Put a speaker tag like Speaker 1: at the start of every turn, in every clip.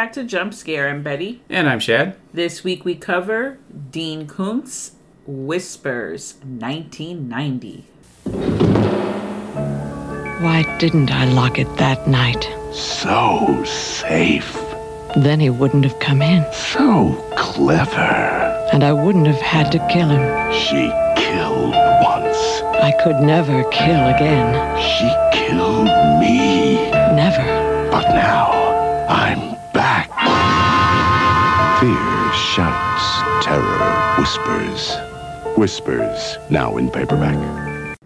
Speaker 1: welcome back to Jump Scare. I'm Betty.
Speaker 2: And I'm Shad.
Speaker 1: This week we cover Dean Koontz Whispers 1990.
Speaker 3: Why didn't I lock it that night?
Speaker 4: So safe.
Speaker 3: Then he wouldn't have come in,
Speaker 4: So clever.
Speaker 3: and I wouldn't have had to kill him.
Speaker 4: She killed once.
Speaker 3: I could never kill again.
Speaker 4: She killed me.
Speaker 3: Never.
Speaker 4: But now, I'm back. Fear shouts, terror whispers. Whispers, now in paperback.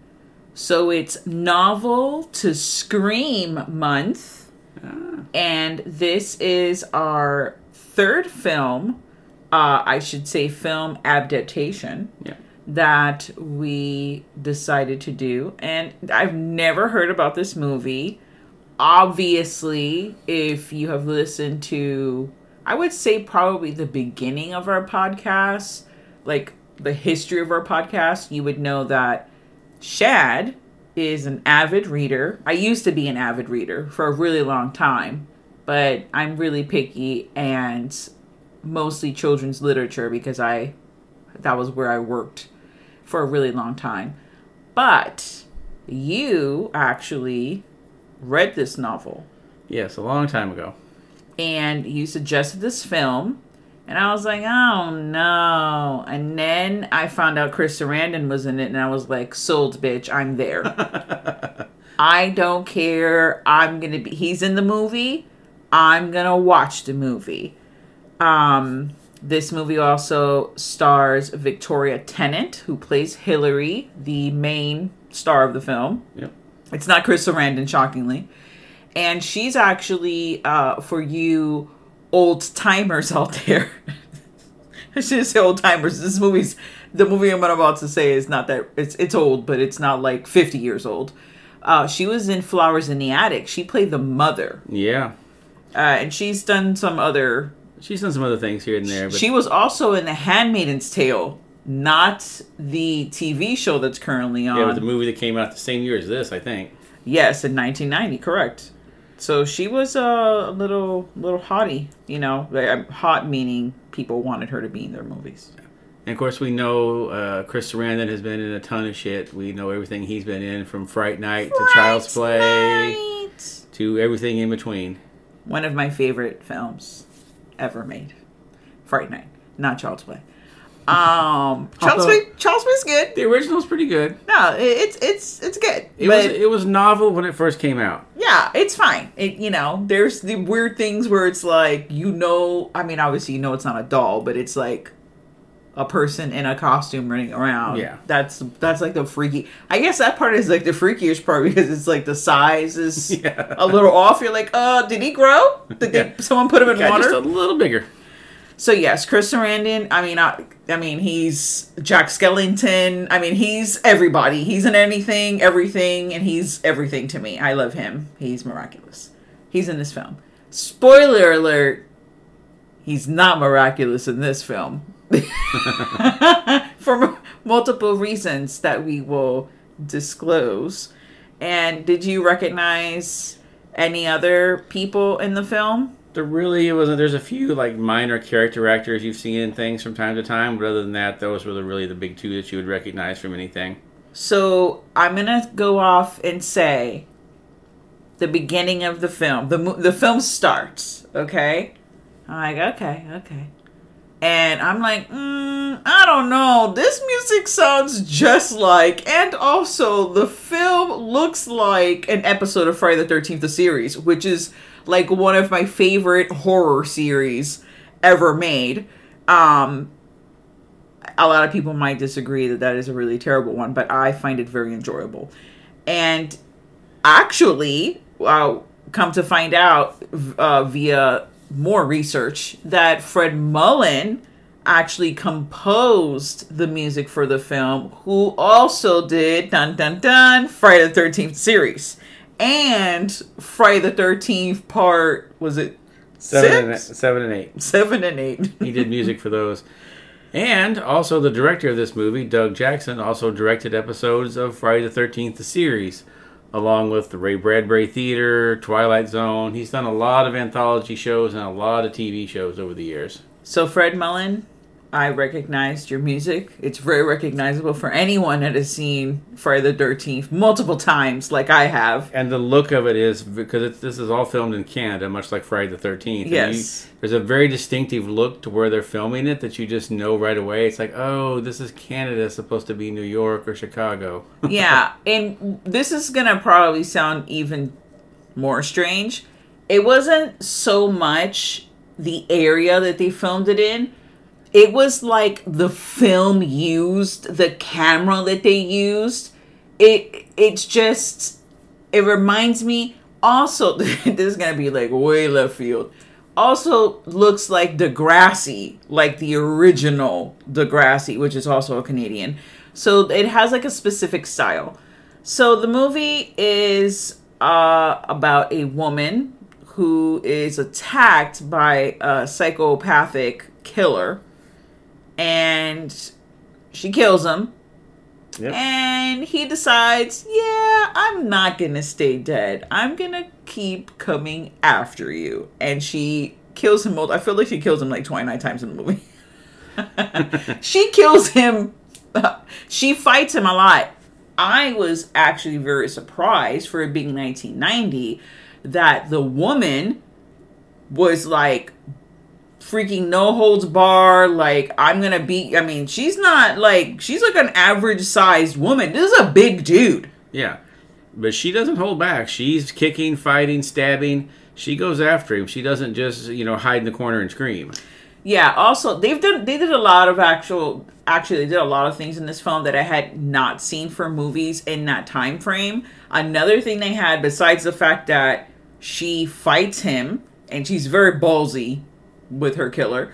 Speaker 1: So it's novel to scream month. And this is our third film, uh, I should say, film adaptation.
Speaker 2: Yeah.
Speaker 1: that we decided to do. And I've never heard about this movie. Obviously, if you have listened to, I would say probably the beginning of our podcast, like the history of our podcast, you would know that Shad is an avid reader. I used to be an avid reader for a really long time, but I'm really picky and mostly children's literature because I that was where I worked for a really long time. But you actually read this novel
Speaker 2: Yes, a long time ago.
Speaker 1: And you suggested this film and I was like, "Oh no." And then I found out Chris Sarandon was in it and I was like, "Sold, bitch. I'm there." I don't care. I'm going to be he's in the movie. I'm going to watch the movie. Um this movie also stars Victoria Tennant, who plays Hillary, the main star of the film.
Speaker 2: Yep.
Speaker 1: It's not Chris Sarandon, shockingly. And she's actually, uh, for you old timers out there, I shouldn't say old timers. This movie's, the movie I'm about to say is not that, it's, it's old, but it's not like 50 years old. Uh, she was in Flowers in the Attic. She played the mother.
Speaker 2: Yeah.
Speaker 1: Uh, and she's done some other
Speaker 2: She's done some other things here and there, but
Speaker 1: she was also in The Handmaiden's Tale, not the TV show that's currently on.
Speaker 2: yeah, with the movie that came out the same year as this, I think.
Speaker 1: Yes, in 1990, correct. So she was a little little hottie, you know. like, Hot meaning people wanted her to be in their movies.
Speaker 2: And of course, we know uh, Chris Sarandon has been in a ton of shit. We know everything he's been in, from Fright Night to Child's Play
Speaker 1: Night.
Speaker 2: to everything in between.
Speaker 1: One of my favorite films ever made. Fright Night, not Child's Play. Um,
Speaker 2: Although-
Speaker 1: Play, Child's good.
Speaker 2: The original's pretty good.
Speaker 1: No, it, it's it's it's good.
Speaker 2: It
Speaker 1: but
Speaker 2: was it was novel when it first came out.
Speaker 1: yeah, it's fine. It you know, there's the weird things where it's like you know, I mean, obviously you know it's not a doll, but it's like a person in a costume running around.
Speaker 2: Yeah.
Speaker 1: that's that's like the freaky. I guess that part is like the freakiest part because it's like the size is
Speaker 2: Yeah.
Speaker 1: a little off. You're like, uh, did he grow? Did they, someone put him in water?
Speaker 2: just a little bigger.
Speaker 1: So yes, Chris Sarandon. I mean, I, I mean, he's Jack Skellington. I mean, he's everybody. He's in anything, everything, and he's everything to me. I love him. He's miraculous. He's in this film. Spoiler alert: He's not miraculous in this film for multiple reasons that we will disclose. And did you recognize any other people in the film?
Speaker 2: There really wasn't. There's a few like minor character actors you've seen in things from time to time, but other than that, those were the, really the big two that you would recognize from anything.
Speaker 1: So I'm gonna go off and say the beginning of the film. the The film starts. Okay, I'm like, okay, okay, and I'm like, mm, I don't know. This music sounds just like, and also the film looks like an episode of Friday the Thirteenth, the series, which is like one of my favorite horror series ever made. Um, a lot of people might disagree that that is a really terrible one, but I find it very enjoyable. And actually, uh, come to find out uh, via more research that Fred Mollin actually composed the music for the film, who also did dun dun dun Friday the Thirteenth series and Friday the Thirteenth part was it
Speaker 2: Seven and, seven and eight.
Speaker 1: seven and eight.
Speaker 2: He did music for those. And also, the director of this movie, Doug Jackson, also directed episodes of Friday the 13th, the series. along with the Ray Bradbury Theater, Twilight Zone. He's done a lot of anthology shows and a lot of TV shows over the years.
Speaker 1: So, Fred Mollin, I recognized your music. It's very recognizable for anyone that has seen Friday the 13th multiple times, like I have.
Speaker 2: And the look of it is because it's, this is all filmed in Canada, much like Friday the Thirteenth.
Speaker 1: Yes.
Speaker 2: there's a very distinctive look to where they're filming it that you just know right away. It's like, oh, this is Canada, it's supposed to be New York or Chicago.
Speaker 1: yeah, and this is gonna probably sound even more strange. It wasn't so much the area that they filmed it in. It was like the film used, the camera that they used. It it's just it reminds me also this is gonna be like way left field. Also looks like Degrassi, like the original Degrassi, which is also a Canadian. So it has like a specific style. So the movie is uh, about a woman who is attacked by a psychopathic killer, and she kills him.
Speaker 2: Yep.
Speaker 1: And he decides, yeah, I'm not gonna stay dead. I'm gonna keep coming after you. And she kills him. I feel like she kills him like 29 times in the movie. she kills him. She fights him a lot. I was actually very surprised for it being 1990 that the woman was like freaking no holds bar like i'm gonna beat i mean she's not like she's like an average sized woman this is a big dude
Speaker 2: Yeah. But she doesn't hold back. She's kicking, fighting, stabbing. She goes after him. She doesn't just, you know, hide in the corner and scream.
Speaker 1: yeah also they've done they did a lot of actual actually they did a lot of things in this film that i had not seen for movies in that time frame another thing they had besides the fact that she fights him and she's very ballsy with her killer.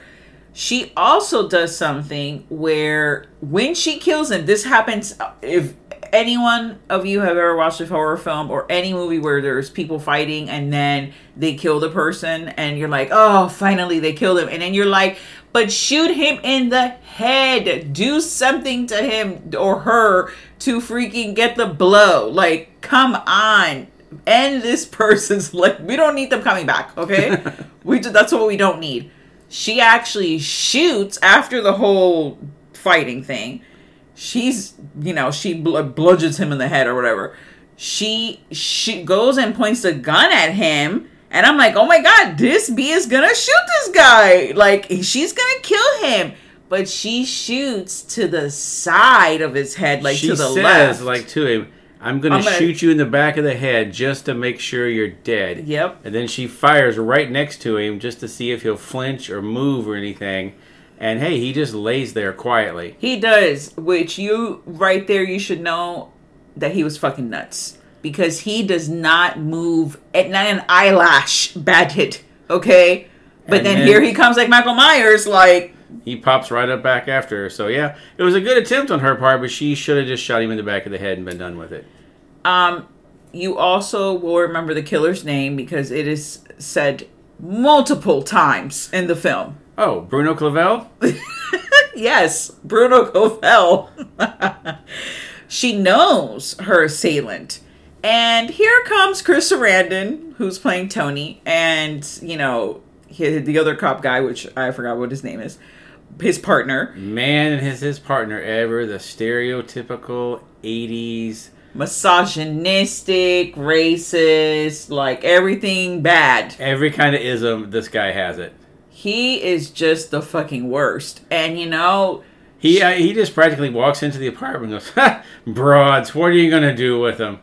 Speaker 1: She also does something where when she kills him this happens if anyone of you have ever watched a horror film or any movie where there's people fighting and then they kill the person and you're like oh finally they killed him. And then you're like but shoot him in the head. Do something to him or her to freaking get the blow. Like come on end this person's like we don't need them coming back okay? We that's what we don't need. She actually shoots after the whole fighting thing. She's you know she bl- bludgeons him in the head or whatever. She she goes and points the gun at him and i'm like oh my god this bee is gonna shoot this guy. Like she's gonna kill him. But she shoots to the side of his head like
Speaker 2: she
Speaker 1: to the
Speaker 2: says,
Speaker 1: left.
Speaker 2: like to him, I'm going to
Speaker 1: gonna-
Speaker 2: shoot you in the back of the head just to make sure you're dead.
Speaker 1: Yep.
Speaker 2: And then she fires right next to him just to see if he'll flinch or move or anything. And hey, he just lays there quietly.
Speaker 1: He does, which you right there you should know that he was fucking nuts because he does not move at not an eyelash batted, okay? But then,
Speaker 2: then-
Speaker 1: here he comes like Michael Myers like
Speaker 2: He pops right up back after her. So yeah, it was a good attempt on her part, but she should have just shot him in the back of the head and been done with it.
Speaker 1: Um you also will remember the killer's name because it is said multiple times in the film.
Speaker 2: Oh, Bruno Clavel?
Speaker 1: Yes, Bruno Clavel. she knows her assailant. And here comes Chris Sarandon, who's playing Tony, and, you know, he, the other cop guy, which I forgot what his name is, his partner,
Speaker 2: Man and his his partner ever the stereotypical 80s
Speaker 1: misogynistic, racist, like everything bad.
Speaker 2: every kind of ism this guy has it.
Speaker 1: He is just the fucking worst. And, you know,
Speaker 2: He uh, he just practically walks into the apartment and goes, ha, "Broads, what are you gonna do with them?"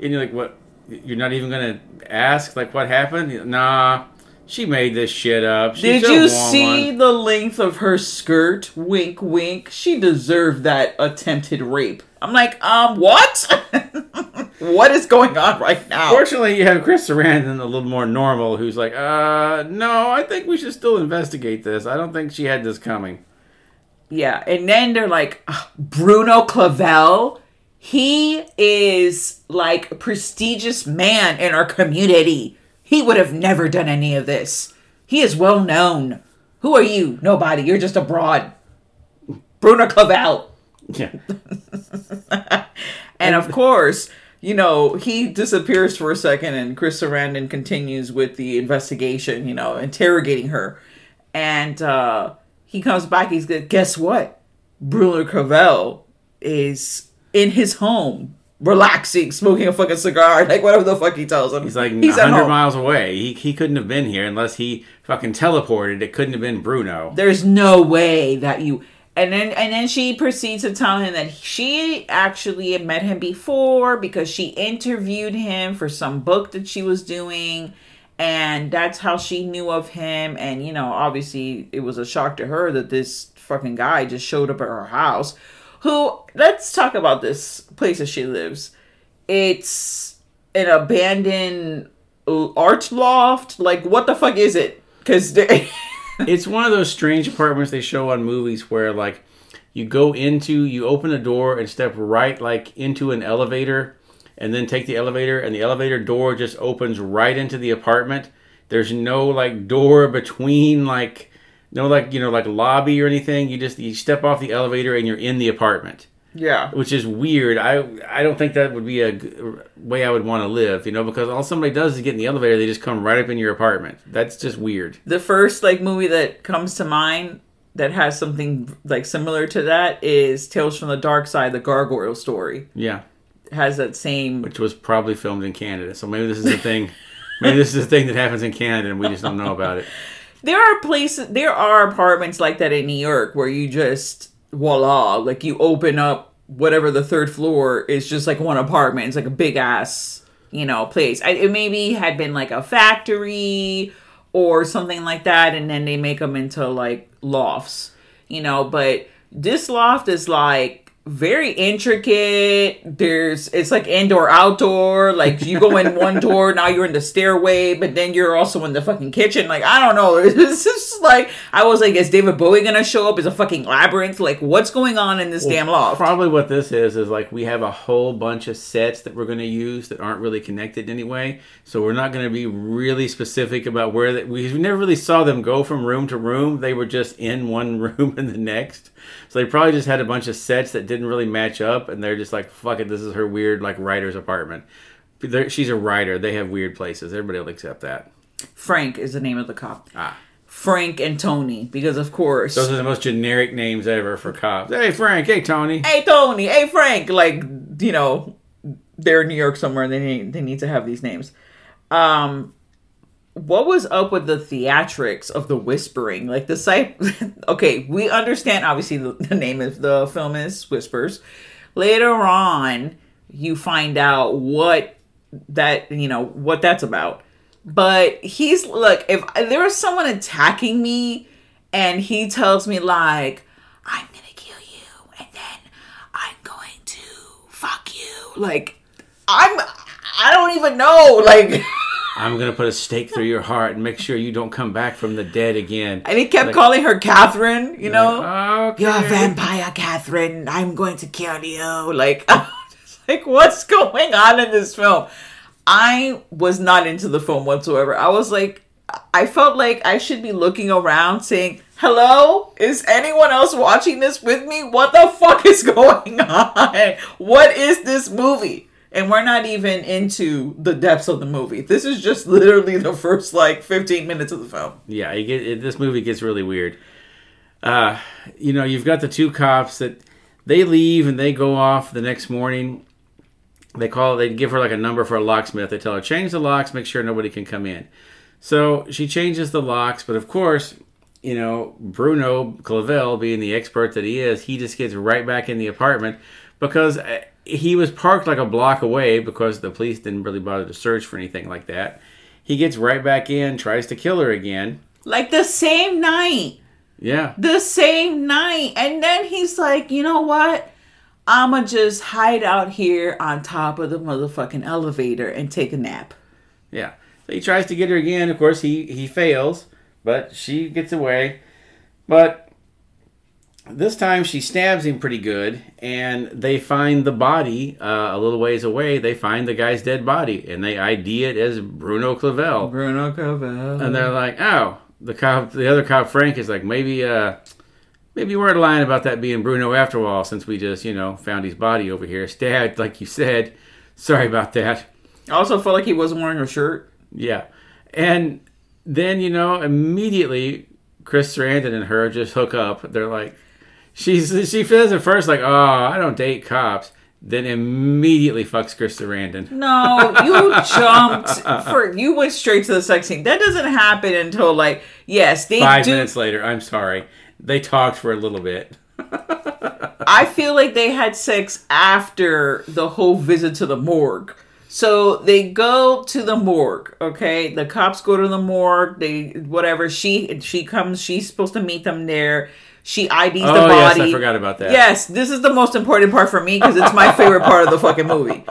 Speaker 2: And you're like, "What? You're not even gonna ask like what happened?" Nah, she made this shit up. She's
Speaker 1: Did you
Speaker 2: woman."
Speaker 1: see the length of her skirt? Wink, wink. She deserved that attempted rape. I'm like, um, what? what is going on right now?
Speaker 2: Fortunately, you have Chris Sarandon, a little more normal, who's like, "Uh, no, I think we should still investigate this. I don't think she had this coming."
Speaker 1: Yeah, and then they're like, Bruno Clavel. He is like a prestigious man in our community. He would have never done any of this. He is well known. Who are you? Nobody. You're just a broad. Bruno Clavel.
Speaker 2: Yeah,
Speaker 1: And of course, you know, he disappears for a second and Chris Sarandon continues with the investigation, you know, interrogating her. And uh he comes back, he's good. Guess what? Bruno Clavel is in his home, relaxing, smoking a fucking cigar, like whatever the fuck he tells him.
Speaker 2: He's like
Speaker 1: he's
Speaker 2: 100 miles away. He, he couldn't have been here unless he fucking teleported. It couldn't have been Bruno.
Speaker 1: There's no way that you and then and then she proceeds to tell him that she actually had met him before because she interviewed him for some book that she was doing and that's how she knew of him and you know obviously it was a shock to her that this fucking guy just showed up at her house who let's talk about this place that she lives. It's an abandoned art loft? Like what the fuck is it? Because
Speaker 2: it's one of those strange apartments they show on movies where like you go into you open a door and step right like into an elevator and then take the elevator and the elevator door just opens right into the apartment. There's no like door between like no like you know like lobby or anything you just you step off the elevator and you're in the apartment
Speaker 1: yeah
Speaker 2: which is weird i i don't think that would be a g- way i would want to live you know because all somebody does is get in the elevator they just come right up in your apartment that's just weird
Speaker 1: the first like movie that comes to mind that has something like similar to that is Tales from the Dark Side, the Gargoyle story.
Speaker 2: yeah
Speaker 1: has that same
Speaker 2: which was probably filmed in Canada. So maybe this is a thing. maybe this is a thing that happens in Canada and we just don't know about it.
Speaker 1: there are places there are apartments like that in New York where you just voila, like you open up whatever the third floor is just like one apartment. It's like a big ass, you know, place. I, it maybe had been like a factory or something like that, and then they make them into like lofts, you know. But this loft is like very intricate. There's it's like indoor outdoor. Like you go in one door, now you're in the stairway, but then you're also in the fucking kitchen. Like I don't know. It's just like I was like, is David Bowie gonna show up Is a fucking labyrinth? Like what's going on in this damn loft?
Speaker 2: Probably what this is is like we have a whole bunch of sets that we're to use that aren't really connected anyway. So we're not to be really specific about where that we, we never really saw them go from room to room. They were just in one room and the next. So they probably just had a bunch of sets that didn't really match up, and they're just like, "Fuck it, this is her weird like writer's apartment." They're, she's a writer. They have weird places. Everybody will accept that.
Speaker 1: Frank is the name of the cop.
Speaker 2: Ah.
Speaker 1: Frank and Tony, because of course.
Speaker 2: Those are the most generic names ever for cops. Hey Frank, hey Tony.
Speaker 1: hey Tony, hey Frank, like you know, they're in New York somewhere and they need they need to have these names. Um what was up with the theatrics of the whispering? Like the site okay, we understand obviously the, the name of the film is Whispers. Later on, you find out what that you know what that's about. But he's look, if there was someone attacking me and he tells me like, I'm gonna kill you and then I'm going to fuck you. Like I'm I don't even know. Like
Speaker 2: I'm gonna put a stake through your heart and make sure you don't come back from the dead again.
Speaker 1: and he kept
Speaker 2: Like-
Speaker 1: calling her Catherine, you know?
Speaker 2: Okay.
Speaker 1: You're a vampire, Catherine. I'm going to kill you. Like, like what's going on in this film? I was not into the film whatsoever. I was like, I felt like I should be looking around saying, Hello? Is anyone else watching this with me? What the fuck is going on? What is this movie? And we're not even into the depths of the movie. This is just literally the first like 15 minutes of the film.
Speaker 2: Yeah, get it, this movie gets really weird. Uh, you know, you've got the two cops that they leave and they go off the next morning. They call they give her like a number for a locksmith. They tell her change the locks, make sure nobody can come in. So she changes the locks, but of course, you know Bruno Clavel, being the expert that he is, he just gets right back in the apartment because uh, he was parked like a block away because the police didn't really bother to search for anything like that. He gets right back in, tries to kill her again.
Speaker 1: Like the same night.
Speaker 2: Yeah,
Speaker 1: the same night. And then he's like, you know what? I'ma just hide out here on top of the motherfucking elevator and take a nap.
Speaker 2: yeah. So he tries to get her again. Of course, he he fails, but she gets away. But this time she stabs him pretty good, and they find the body uh, a little ways away. They find the guy's dead body, and they ID it as Bruno Clavel.
Speaker 1: Bruno Clavel.
Speaker 2: And they're like, "Oh, the cop, the other cop, Frank, is like, maybe, uh, maybe we're lying about that being Bruno after all, since we just, you know, found his body over here, stabbed, like you said." Sorry about that.
Speaker 1: I also felt like he wasn't wearing a shirt.
Speaker 2: Yeah. And then, you know, immediately Chris Sarandon and her just hook up. They're like, she's she says at first like, oh, I don't date cops. Then immediately fucks Chris Sarandon.
Speaker 1: No, you jumped for you went straight to the sex scene. That doesn't happen until like yes, they
Speaker 2: Five
Speaker 1: do.
Speaker 2: minutes later, I'm sorry. They talked for a little bit.
Speaker 1: I feel like they had sex after the whole visit to the morgue. So they go to the morgue, okay? The cops go to the morgue. They whatever. She she comes. She's supposed to meet them there. She IDs the
Speaker 2: Oh, yes,
Speaker 1: body.
Speaker 2: I forgot about that.
Speaker 1: Yes, this is the most important part for me because it's my favorite part of the fucking movie.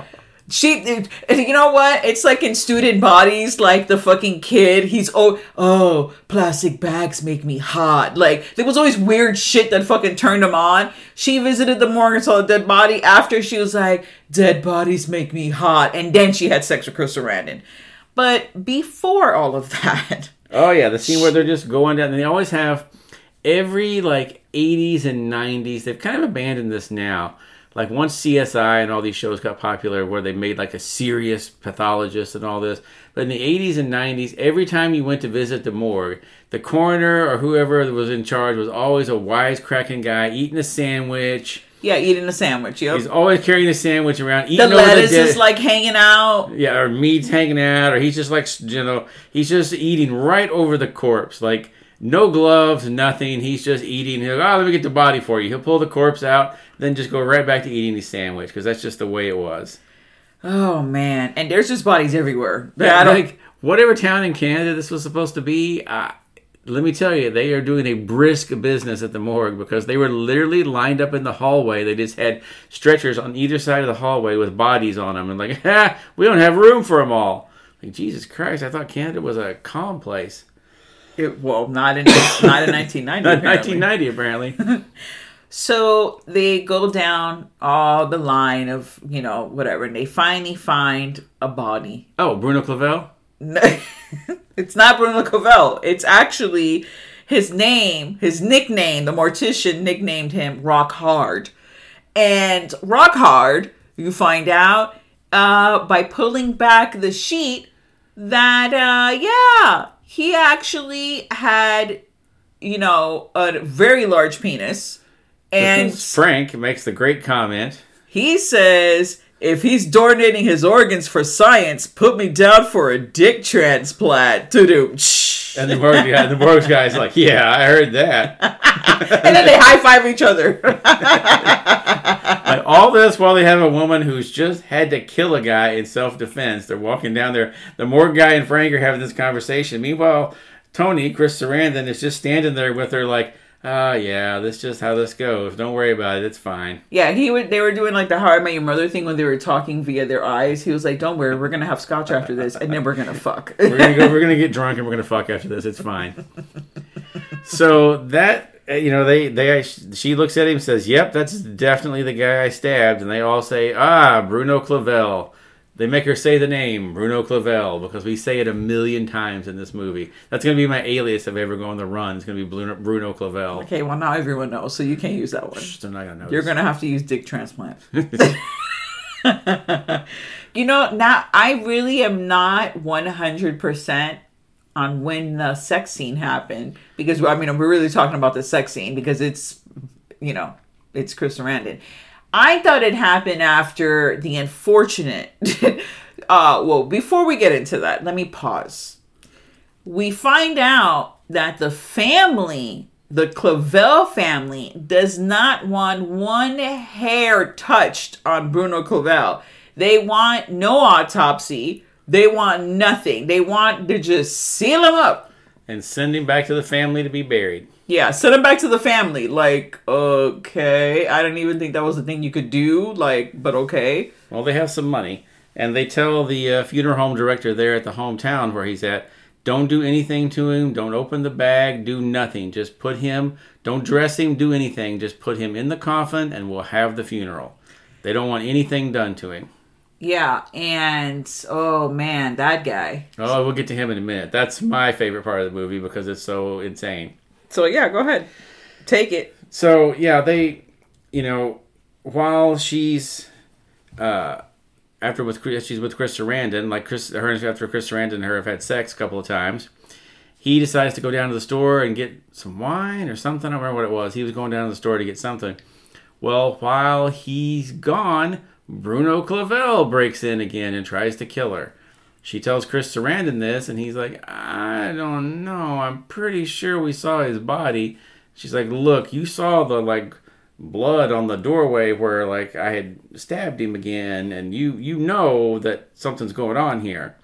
Speaker 1: She, you know what? It's like in student bodies, like the fucking kid. He's oh, oh, plastic bags make me hot. Like there was always weird shit that fucking turned him on. She visited the morgue and saw a dead body. After she was like, dead bodies make me hot, and then she had sex with Chris Sarandon. But before all of that,
Speaker 2: Oh yeah, the scene where they're just going down. And they always have every like 80s and 90s. They've kind of abandoned this now. Like once CSI and all these shows got popular, where they made like a serious pathologist and all this. But in the 80s and 90s, every time you went to visit the morgue, the coroner or whoever was in charge was always a wisecracking guy eating a sandwich.
Speaker 1: yeah, eating a sandwich. Yep.
Speaker 2: He's always carrying a sandwich around,
Speaker 1: The
Speaker 2: eating over
Speaker 1: lettuce
Speaker 2: the
Speaker 1: is like hanging out.
Speaker 2: yeah, or meat's hanging out, or he's just like you know, he's just eating right over the corpse, like no gloves, nothing. He's just eating. He'll oh, let me get the body for you. He'll pull the corpse out, then just go right back to eating his sandwich because that's just the way it was.
Speaker 1: Oh man, and there's just bodies everywhere. Yeah,
Speaker 2: like whatever town in Canada this was supposed to be, uh, let me tell you, they are doing a brisk business at the morgue because they were literally lined up in the hallway. They just had stretchers on either side of the hallway with bodies on them, and like, ha, we don't have room for them all. Like Jesus Christ, I thought Canada was a calm place.
Speaker 1: It, well, not in not in 1990.
Speaker 2: Not
Speaker 1: apparently.
Speaker 2: 1990 apparently.
Speaker 1: So they go down all the line of you know whatever, and they finally find a body.
Speaker 2: oh, Bruno Clavel.
Speaker 1: it's not Bruno Clavel. It's actually his name, his nickname. The mortician nicknamed him Rock Hard, and Rock Hard. You find out uh, by pulling back the sheet that uh, yeah, he actually had you know a very large penis, and
Speaker 2: Frank makes the great comment.
Speaker 1: he says. If he's donating his organs for science, put me down for a dick transplant. To do,
Speaker 2: And the morgue, guy, the morgue guy's like, "Yeah, I heard that."
Speaker 1: and then they high five each other.
Speaker 2: Like, all this while they have a woman who's just had to kill a guy in self defense. They're walking down there. The morgue guy and Frank are having this conversation. Meanwhile, Tony, Chris Sarandon, is just standing there with her, like, "Oh yeah, this is just how this goes. Don't worry about it. It's fine."
Speaker 1: yeah, he would. They were doing like the How I Met Your Mother thing when they were talking via their eyes. He was like, "Don't worry, we're gonna have scotch after this, and then we're gonna fuck."
Speaker 2: We're gonna go. We're gonna get drunk and we're gonna fuck after this. It's fine. so that uh, you know, they they she looks at him and says, "Yep, that's definitely the guy I stabbed." And they all say, "Ah, Bruno Clavel." They make her say the name Bruno Clavel because we say it a million times in this movie. That's gonna be my alias if I ever go on the run. It's gonna be Bruno, Bruno Clavel.
Speaker 1: okay, well now everyone knows, so you can't use that one.
Speaker 2: They're not gonna notice.
Speaker 1: You're gonna have to use dick transplant. you know, now I really am not one hundred percent on when the sex scene happened because I mean we're really talking about the sex scene because it's you know it's Chris Sarandon. I thought it happened after the unfortunate. uh, well, before we get into that, let me pause. We find out that the family, the Clavel family, does not want one hair touched on Bruno Clavel. They want no autopsy. They want nothing. They want to just seal him up.
Speaker 2: and send him back to the family to be buried.
Speaker 1: Yeah, send him back to the family. Like, okay. I didn't even think that was a thing you could do. Like, but okay.
Speaker 2: Well, they have some money, and they tell the uh, funeral home director there at the hometown where he's at, don't do anything to him, don't open the bag, do nothing. Just put him, don't dress him, do anything. Just put him in the coffin, and we'll have the funeral. They don't want anything done to him.
Speaker 1: Yeah, and oh man, that guy.
Speaker 2: Oh, we'll get to him in a minute. That's my favorite part of the movie because it's so insane.
Speaker 1: So yeah, go ahead. Take it.
Speaker 2: So yeah, they, you know, while she's uh, after with Chris- she's with Chris Sarandon, like Chris, her and after Chris Sarandon and her have had sex a couple of times. He decides to go down to the store and get some wine or something. I don't remember what it was. He was going down to the store to get something. Well, while he's gone, Bruno Clavel breaks in again and tries to kill her. She tells Chris Sarandon this, and he's like, I don't know. I'm pretty sure we saw his body. She's like, Look, you saw the like blood on the doorway where like I had stabbed him again, and you you know that something's going on here.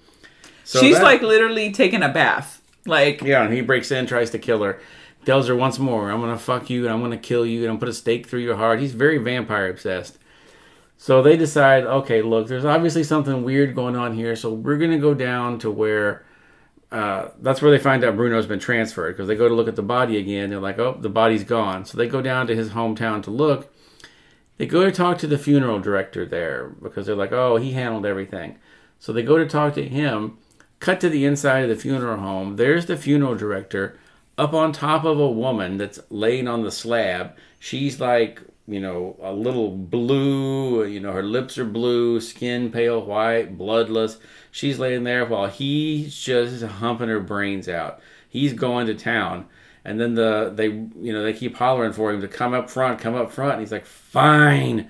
Speaker 2: So
Speaker 1: She's
Speaker 2: that-
Speaker 1: like literally taking a bath. Like
Speaker 2: yeah, and he breaks in, tries to kill her. Tells her once more, I'm gonna fuck you and I'm gonna kill you and I'm gonna put a stake through your heart. He's very vampire obsessed. So they decide, okay, look, there's obviously something weird going on here, so we're gonna go down to where uh, that's where they find out Bruno's been transferred because they go to look at the body again. They're like, oh, the body's gone. So they go down to his hometown to look. They go to talk to the funeral director there because they're like, oh, he handled everything. So they go to talk to him. Cut to the inside of the funeral home. There's the funeral director up on top of a woman that's laying on the slab. She's like, you know, a little blue, you know, her lips are blue, skin pale white, bloodless. She's laying there while he's just humping her brains out. He's going to town. And then the they you know, they keep hollering for him to come up front, come up front. And he's like, "Fine.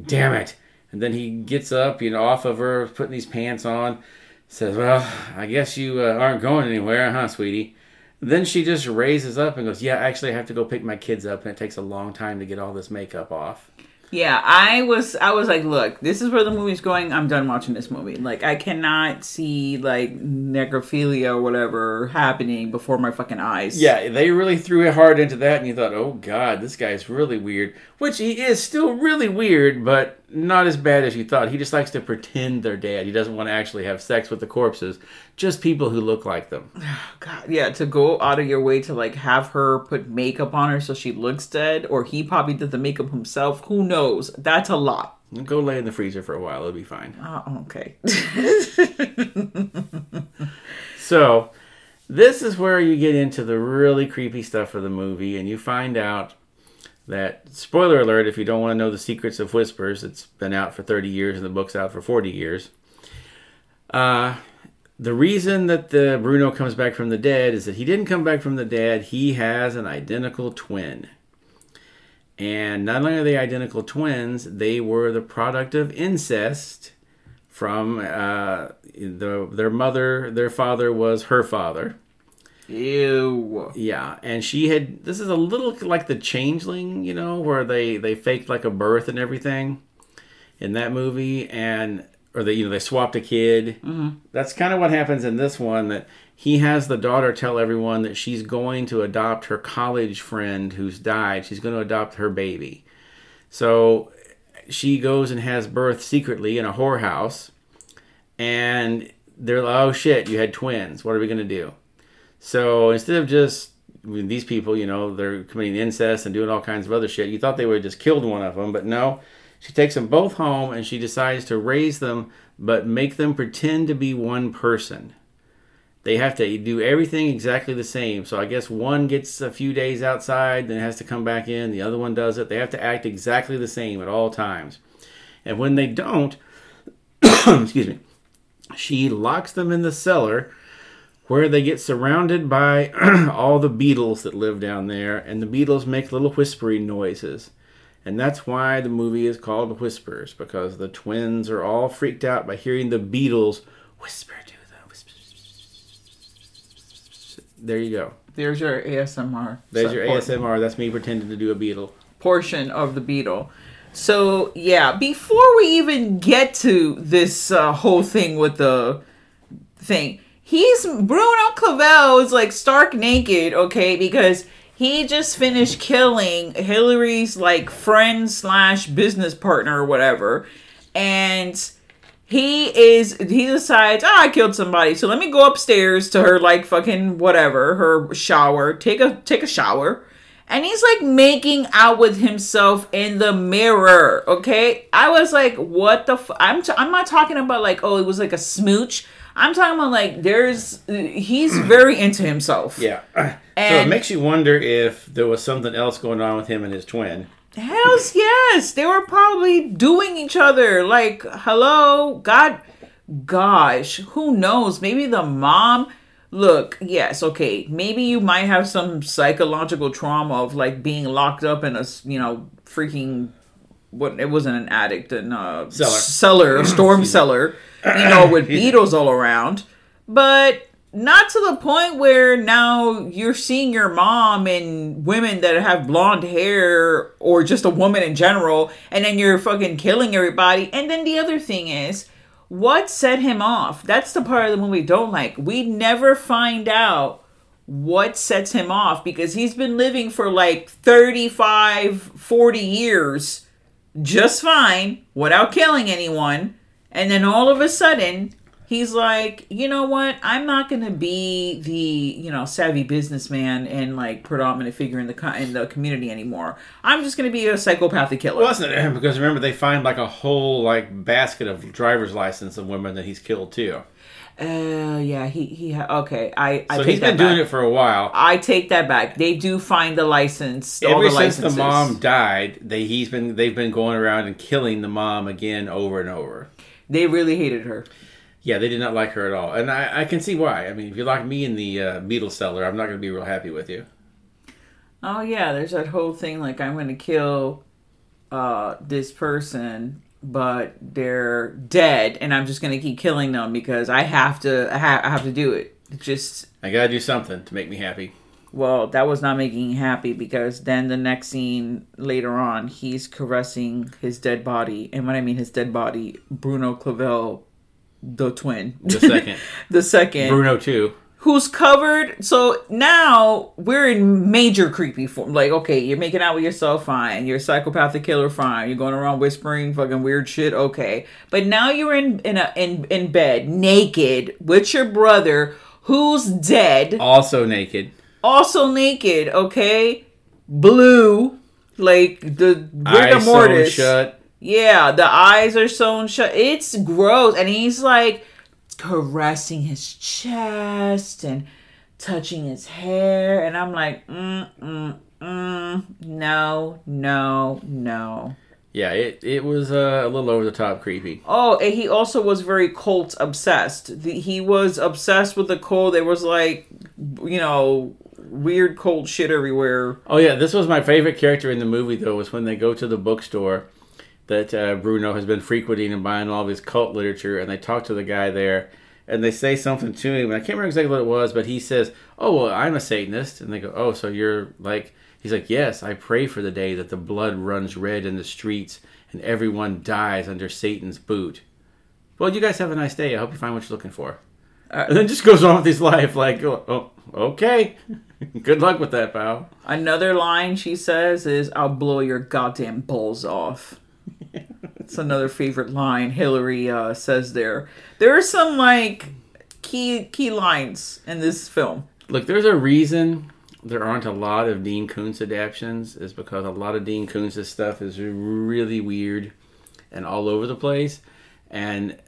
Speaker 2: Damn it." And then he gets up, you know, off of her, putting these pants on. Says, "Well, I guess you uh, aren't going anywhere, huh, sweetie?" Then she just raises up and goes, "Yeah, actually, I have to go pick my kids up, and it takes a long time to get all this makeup off."
Speaker 1: Yeah, I was I was like, look, this is where the movie's going. I'm done watching this movie. Like I cannot see like necrophilia or whatever happening before my fucking eyes.
Speaker 2: Yeah, they really threw it hard into that, and you thought, "Oh God, this guy's really weird." Which he is still really weird, but not as bad as you thought. He just likes to pretend they're dead. He doesn't want to actually have sex with the corpses, just people who look like them.
Speaker 1: God, yeah, to go out of your way to like have her put makeup on her so she looks dead, or he probably did the makeup himself. Who knows? That's a lot.
Speaker 2: Go lay in the freezer for a while; it'll be fine.
Speaker 1: Oh, okay.
Speaker 2: So, this is where you get into the really creepy stuff of the movie, and you find out that, spoiler alert, if you don't want to know the secrets of Whispers, it's been out for 30 years and the book's out for 40 years. Uh, the reason that the Bruno comes back from the dead is that he didn't come back from the dead, he has an identical twin. And not only are they identical twins, they were the product of incest from uh, the their mother. Their father was her father.
Speaker 1: Ew.
Speaker 2: Yeah, and she had. This is a little like the Changeling, you know, where they they faked like a birth and everything in that movie, and or they you know they swapped a kid. Mm-hmm. That's kind of what happens in this one. That he has the daughter tell everyone that she's going to adopt her college friend who's died. She's going to adopt her baby. So she goes and has birth secretly in a whorehouse, and they're like, "Oh shit, you had twins. What are we going to do?" So instead of just I mean, these people, you know, they're committing incest and doing all kinds of other shit. You thought they would have just killed one of them, but no. She takes them both home and she decides to raise them, but make them pretend to be one person. They have to do everything exactly the same. So I guess one gets a few days outside, then has to come back in. The other one does it. They have to act exactly the same at all times. And when they don't, excuse me, she locks them in the cellar where they get surrounded by all the beetles that live down there, and the beetles make little whispering noises. And that's why the movie is called Whispers, because the twins are all freaked out by hearing the beetles whisper to them. Whisper. There you go.
Speaker 1: There's your ASMR.
Speaker 2: There's your. ASMR. That's me pretending to do a beetle.
Speaker 1: portion of the beetle. So yeah, before we even get to this uh, whole thing with the thing, he's Bruno Clavel is like stark naked, okay, because he just finished killing Hillary's like friend slash business partner or whatever, and he is he decides oh, i killed somebody so let me go upstairs to her like fucking whatever her shower. Take a take a shower and he's like making out with himself in the mirror okay i was like what the f- i'm t- i'm not talking about like oh it was like a smooch i'm talking about like there's he's very into himself
Speaker 2: Yeah. so it makes you wonder if there was something else going on with him and his twin.
Speaker 1: Hells yes. They were probably doing each other. Like, hello, God, gosh, who knows? Maybe the mom. Look, yes, okay. Maybe you might have some psychological trauma of like being locked up in a, you know, freaking what it wasn't an addict and uh
Speaker 2: Cellar.
Speaker 1: cellar, a storm cellar, you know, with beetles all around. But not to the point where now you're seeing your mom and women that have blonde hair or just a woman in general, and then you're fucking killing everybody. And then the other thing is, what set him off? That's the part of the movie we don't like. We never find out what sets him off because he's been living for like 35, 40 years just fine without killing anyone. And then all of a sudden, he's like, you know what? I'm not going to be the, you know, savvy businessman and like predominant figure in the co- in the community anymore. I'm just going to be a psychopathic killer.
Speaker 2: Well, that's not because remember they find like a whole like basket of driver's license of women that he's killed too.
Speaker 1: Uh, yeah, he he. Ha- okay, I I
Speaker 2: So
Speaker 1: take
Speaker 2: he's
Speaker 1: that
Speaker 2: been doing
Speaker 1: back.
Speaker 2: it for a while.
Speaker 1: I take that back. They do find the license. all
Speaker 2: Ever
Speaker 1: the
Speaker 2: since the mom died, they he's been they've been going around and killing the mom again over and over.
Speaker 1: they really hated her.
Speaker 2: Yeah, they did not like her at all, and I, I can see why. I mean, if you lock me in the uh, beetle cellar, I'm not going to be real happy with you.
Speaker 1: Oh yeah, there's that whole thing like I'm gonna kill uh this person, but they're dead, and I'm just gonna keep killing them because I have to. I, ha- I have to do it. It's just
Speaker 2: I got to do something to make me happy.
Speaker 1: well, that was not making him happy because then the next scene later on, he's caressing his dead body, and when I mean his dead body, Bruno Clavel, the twin,
Speaker 2: The second
Speaker 1: the second,
Speaker 2: Bruno too.
Speaker 1: who's covered. So now we're in major creepy form. Like, okay, you're making out with yourself, fine. You're a psychopathic killer, fine. You're going around whispering fucking weird shit, okay. But now you're in in a, in in bed, naked with your brother, who's dead,
Speaker 2: Also naked,
Speaker 1: also naked, okay. Blue, like the rigor mortis.
Speaker 2: shut.
Speaker 1: Yeah, the eyes are sewn shut. It's gross. And he's like caressing his chest and touching his hair. And I'm like, mm, mm, mm. No, no, no.
Speaker 2: Yeah, it it was uh, a little over the top creepy.
Speaker 1: Oh, and he also was very cult obsessed. The, he was obsessed with the cult. There was like, you know, weird cult shit everywhere.
Speaker 2: Oh yeah, this was my favorite character in the movie though. Was when they go to the bookstore that uh, Bruno has been frequenting and buying all this cult literature, and they talk to the guy there, and they say something to him. And I can't remember exactly what it was, but he says, "Oh well, I'm a Satanist," and they go, "Oh, so you're like." He's like, "Yes, I pray for the day that the blood runs red in the streets and everyone dies under Satan's boot." Well, you guys have a nice day. I hope you find what you're looking for. and then just goes on with his life like, "Oh, okay." Good luck with that, pal.
Speaker 1: Another line she says is, I'll blow your goddamn balls off. It's another favorite line Hillary uh, says there. There are some like key key lines in this film.
Speaker 2: Look, there's a reason there aren't a lot of Dean Koontz adaptations, is because a lot of Dean Koontz's stuff is really weird and all over the place. And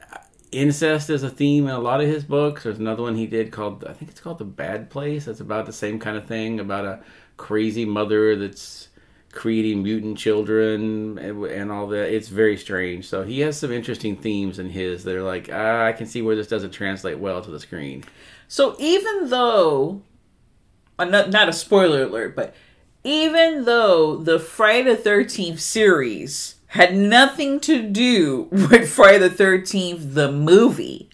Speaker 2: incest is a theme in a lot of his books. There's another one he did called, I think it's called The Bad Place. That's about the same kind of thing, about a crazy mother that's creating mutant children and, and all that. It's very strange. So he has some interesting themes in his that are like, ah, I can see where this doesn't translate well to the screen.
Speaker 1: So even though, uh, not, not a spoiler alert, but even though the Friday the 13th series had nothing to do with Friday the 13th, the movie,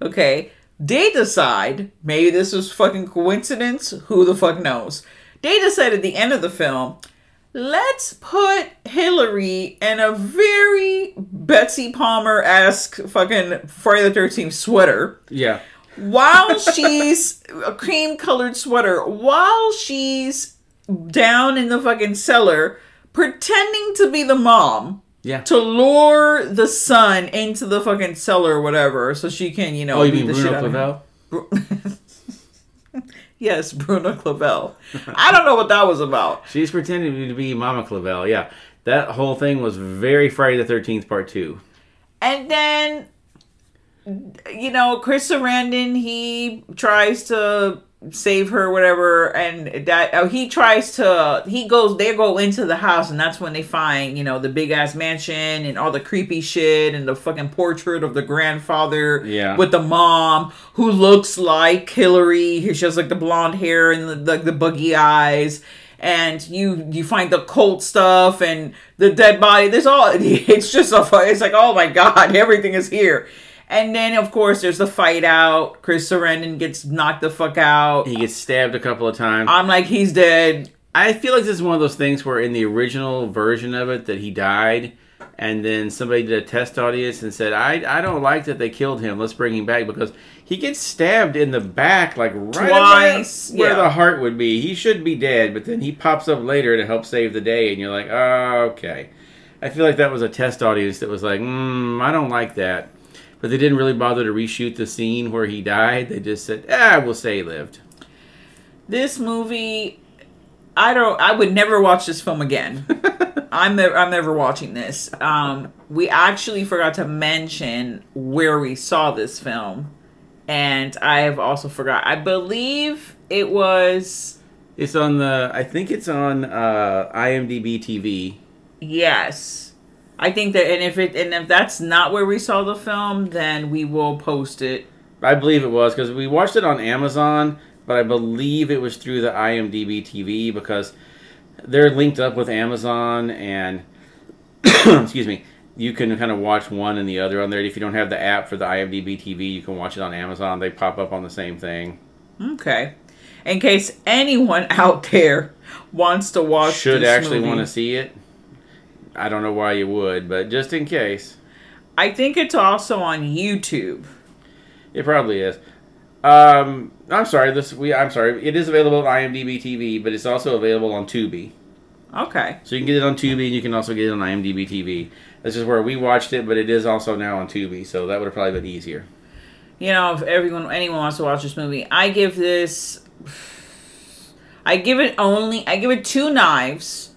Speaker 1: okay, they decide, maybe this was fucking coincidence, who the fuck knows. They decide at the end of the film, let's put Hillary in a very Betsy Palmer esque fucking Friday the 13th sweater
Speaker 2: Yeah.
Speaker 1: while she's a cream colored sweater, while she's down in the fucking cellar pretending to be the mom
Speaker 2: Yeah.
Speaker 1: to lure the son into the fucking cellar or whatever so she can, you know,
Speaker 2: Oh, you
Speaker 1: beat
Speaker 2: mean
Speaker 1: the shit
Speaker 2: Bruno
Speaker 1: out of him. Yes, Bruno Clavel. I don't know what that was about.
Speaker 2: She's pretending to be Mama Clavel. Yeah, that whole thing was very Friday the Thirteenth Part Two.
Speaker 1: And then, you know, Chris Sarandon, he tries to save her, whatever. And that oh, he tries to. He goes. They go into the house, and that's when they find you know the big ass mansion and all the creepy shit and the fucking portrait of the grandfather.
Speaker 2: Yeah.
Speaker 1: With the mom who looks like Hillary. She has like the blonde hair and the the, the buggy eyes. And you you find the cult stuff and the dead body. There's all. It's just a. It's like oh my god, everything is here. And then of course there's the fight out. Chris Sarandon gets knocked the fuck out.
Speaker 2: He gets stabbed a couple of times.
Speaker 1: I'm like he's dead.
Speaker 2: I feel like this is one of those things where in the original version of it that he died, and then somebody did a test audience and said, "I I don't like that they killed him. Let's bring him back because he gets stabbed in the back like right
Speaker 1: Twice,
Speaker 2: where
Speaker 1: yeah.
Speaker 2: the heart would be. He should be dead, but then he pops up later to help save the day, and you're like, oh, okay. I feel like that was a test audience that was like, mm, I don't like that. But they didn't really bother to reshoot the scene where he died. They just said, ah, we'll say he lived.
Speaker 1: This movie, I don't. I would never watch this film again. I'm never, I'm never watching this. Um, we actually forgot to mention where we saw this film, and I have also forgot. I believe it was
Speaker 2: It's on the. I think it's on uh, IMDb TV.
Speaker 1: yes. I think that, and if it and if that's not where we saw the film, then we will post it.
Speaker 2: I believe it was because we watched it on Amazon, but I believe it was through the IMDb TV because they're linked up with Amazon and excuse me, you can kind of watch one and the other on there. If you don't have the app for the IMDb TV, you can watch it on Amazon. They pop up on the same thing.
Speaker 1: Okay. In case anyone out there wants to watch,
Speaker 2: Should actually
Speaker 1: movie.
Speaker 2: want to see it. I don't know why you would, but just in case,
Speaker 1: I think it's also on YouTube.
Speaker 2: it probably is. Um, I'm sorry. This we. I'm sorry. It is available on IMDb TV, but it's also available on Tubi.
Speaker 1: Okay.
Speaker 2: So you can get it on Tubi, and you can also get it on IMDb TV. This is where we watched it, but it is also now on Tubi, so that would have probably been easier.
Speaker 1: You know, if everyone anyone wants to watch this movie, I give this I give it only I give it two knives.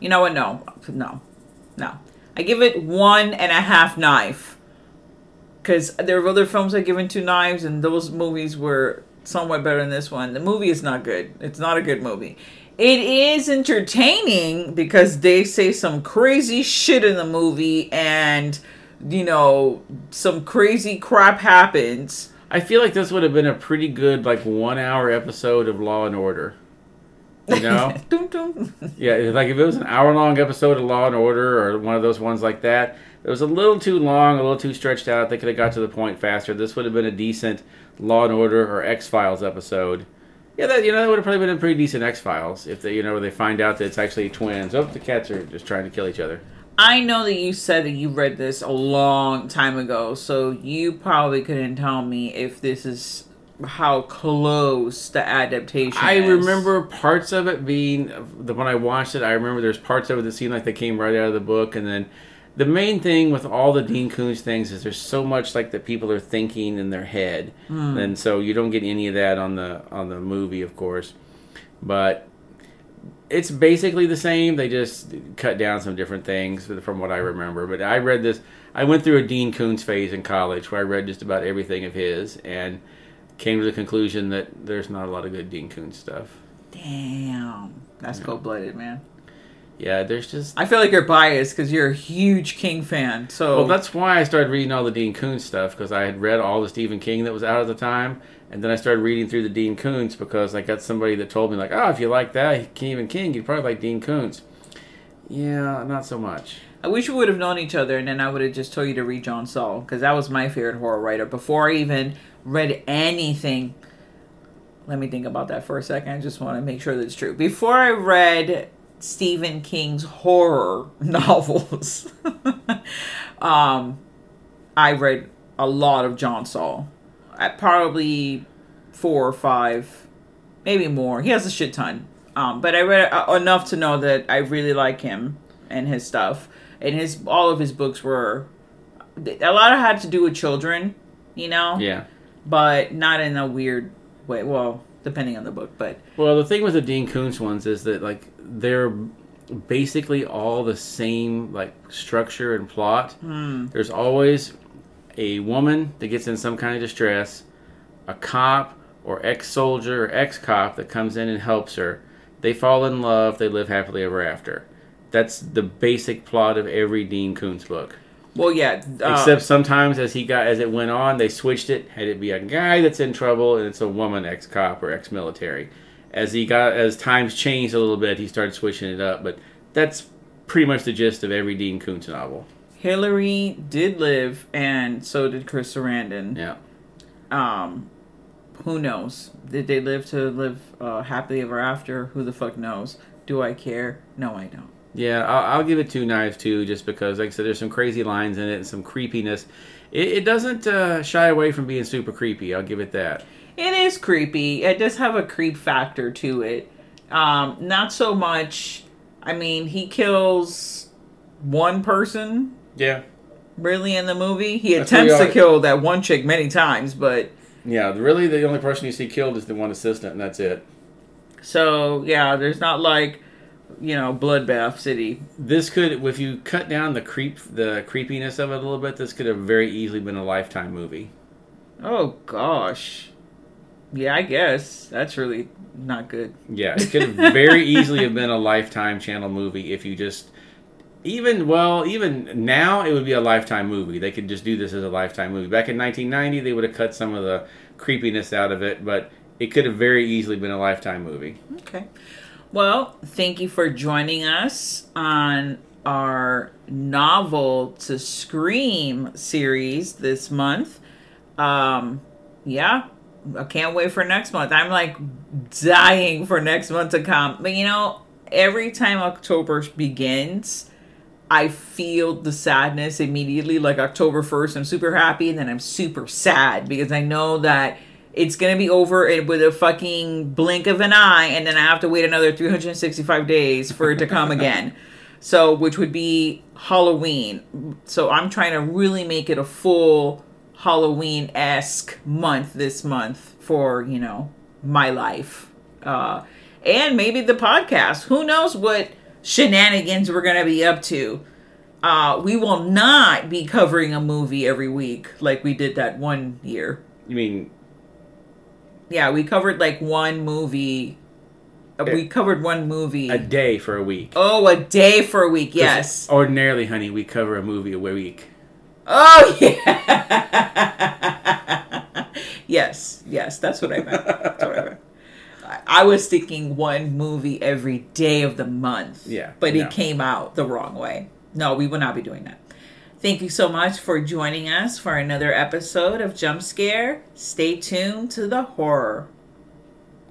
Speaker 1: You know what? No. No. No. I give it one and a half knife. Cause there are other films I've given two knives and those movies were somewhat better than this one. The movie is not good. It's not a good movie. It is entertaining because they say some crazy shit in the movie and you know, some crazy crap happens.
Speaker 2: I feel like this would have been a pretty good like one hour episode of Law and Order. You know?
Speaker 1: Dum, dum.
Speaker 2: yeah, like if it was an hour long episode of Law and Order or one of those ones like that, it was a little too long, a little too stretched out. They could have got to the point faster. This would have been a decent Law and Order or X Files episode. Yeah, that you know that would have probably been a pretty decent X Files if they you know they find out that it's actually twins. Oh, the cats are just trying to kill each other.
Speaker 1: I know that you said that you read this a long time ago, so you probably couldn't tell me if this is how close the adaptation
Speaker 2: I
Speaker 1: is.
Speaker 2: remember parts of it being the when I watched it. I remember there's parts of it that seemed like they came right out of the book, and then the main thing with all the Dean Koontz things is there's so much like that people are thinking in their head, hmm. and so you don't get any of that on the on the movie, of course. But it's basically the same. They just cut down some different things from what I remember. But I read this. I went through a Dean Koontz phase in college where I read just about everything of his and came to the conclusion that there's not a lot of good Dean Koontz stuff.
Speaker 1: Damn, that's cold blooded, man.
Speaker 2: Yeah, there's just.
Speaker 1: I feel like you're biased because you're a huge King fan. So
Speaker 2: Well, that's why I started reading all the Dean Koontz stuff because I had read all the Stephen King that was out at the time, and then I started reading through the Dean Koontz because I got somebody that told me like, oh, if you like that Stephen King, you'd probably like Dean Koontz. Yeah, not so much.
Speaker 1: I wish we would have known each other, and then I would have just told you to read John Saul because that was my favorite horror writer before I even read anything. Let me think about that for a second. I just want to make sure that's true. Before I read Stephen King's horror novels, um, I read a lot of John Saul. At probably four or five, maybe more. He has a shit ton. Um, but I read uh, enough to know that I really like him and his stuff. And his all of his books were a lot of had to do with children, you know,
Speaker 2: Yeah.
Speaker 1: But not in a weird way. Well, depending on the book, but
Speaker 2: Well, the thing with the Dean Koontz ones is that like they're basically all the same like structure and plot. Hmm. There's always a woman that gets in some kind of distress, a cop or ex soldier or ex cop that comes in and helps her. They fall in love, they live happily ever after. That's the basic plot of every Dean Koontz book.
Speaker 1: Well, yeah. Uh,
Speaker 2: Except sometimes as he got as it went on, they switched it. Had it be a guy that's in trouble and it's a woman ex cop or ex military. As he got as times changed a little bit, he started switching it up. But that's pretty much the gist of every Dean Koontz novel.
Speaker 1: Hillary did live, and so did Chris Sarandon.
Speaker 2: Yeah.
Speaker 1: Um, who knows? Did they live to live uh, happily ever after? Who the fuck knows? Do I care? No, I don't.
Speaker 2: Yeah, I'll, I'll give it two knives too, just because, like I said, there's some crazy lines in it and some creepiness. It, it doesn't uh, shy away from being super creepy. I'll give it that.
Speaker 1: It is creepy. It does have a creep factor to it. Um, not so much. I mean, he kills one person
Speaker 2: Yeah.
Speaker 1: really in the movie. He
Speaker 2: That's
Speaker 1: attempts to kill that one chick many times, but
Speaker 2: Yeah, really, the only person you see killed is the one assistant, and that's it.
Speaker 1: so yeah, there's not like you know bloodbath city.
Speaker 2: This could, if you cut down the creep, the creepiness of it a little bit, this could have very easily been a lifetime movie.
Speaker 1: Oh gosh. Yeah, I guess that's really not good.
Speaker 2: Yeah, it could have very easily have been a lifetime channel movie if you just even well, even now it would be a lifetime movie. They could just do this as a lifetime movie. Back in 1990, they would have cut some of the creepiness out of it, but it could have very easily been a lifetime movie.
Speaker 1: Okay. Well, thank you for joining us on our novel to scream series this month. Um, yeah, I can't wait for next month. I'm like dying for next month to come. But you know, every time October begins, I feel the sadness immediately. Like October 1st, I'm super happy, and then I'm super sad because I know that it's gonna be over with a fucking blink of an eye, and then I have to wait another 365 days for it to come again. So, which would be Halloween. So, I'm trying to really make it a full Halloween esque month this month for, you know, my life. Uh, and maybe the podcast. Who knows what shenanigans we're going to be up to. Uh, we will not be covering a movie every week like we did that one year.
Speaker 2: You mean
Speaker 1: Yeah, we covered like one movie. uh, We covered one movie.
Speaker 2: a day for a week?
Speaker 1: oh, a day for a week. Yes.
Speaker 2: Ordinarily, honey, we cover a movie a week.
Speaker 1: Oh yeah. yes, yes, that's what I meant. That's what I meant. I- I was thinking one movie every day of the month.
Speaker 2: Yeah,
Speaker 1: But
Speaker 2: no.
Speaker 1: it came out the wrong way. No, we will not be doing that. Thank you so much for joining us for another episode of Jump Scare. Stay tuned to the horror.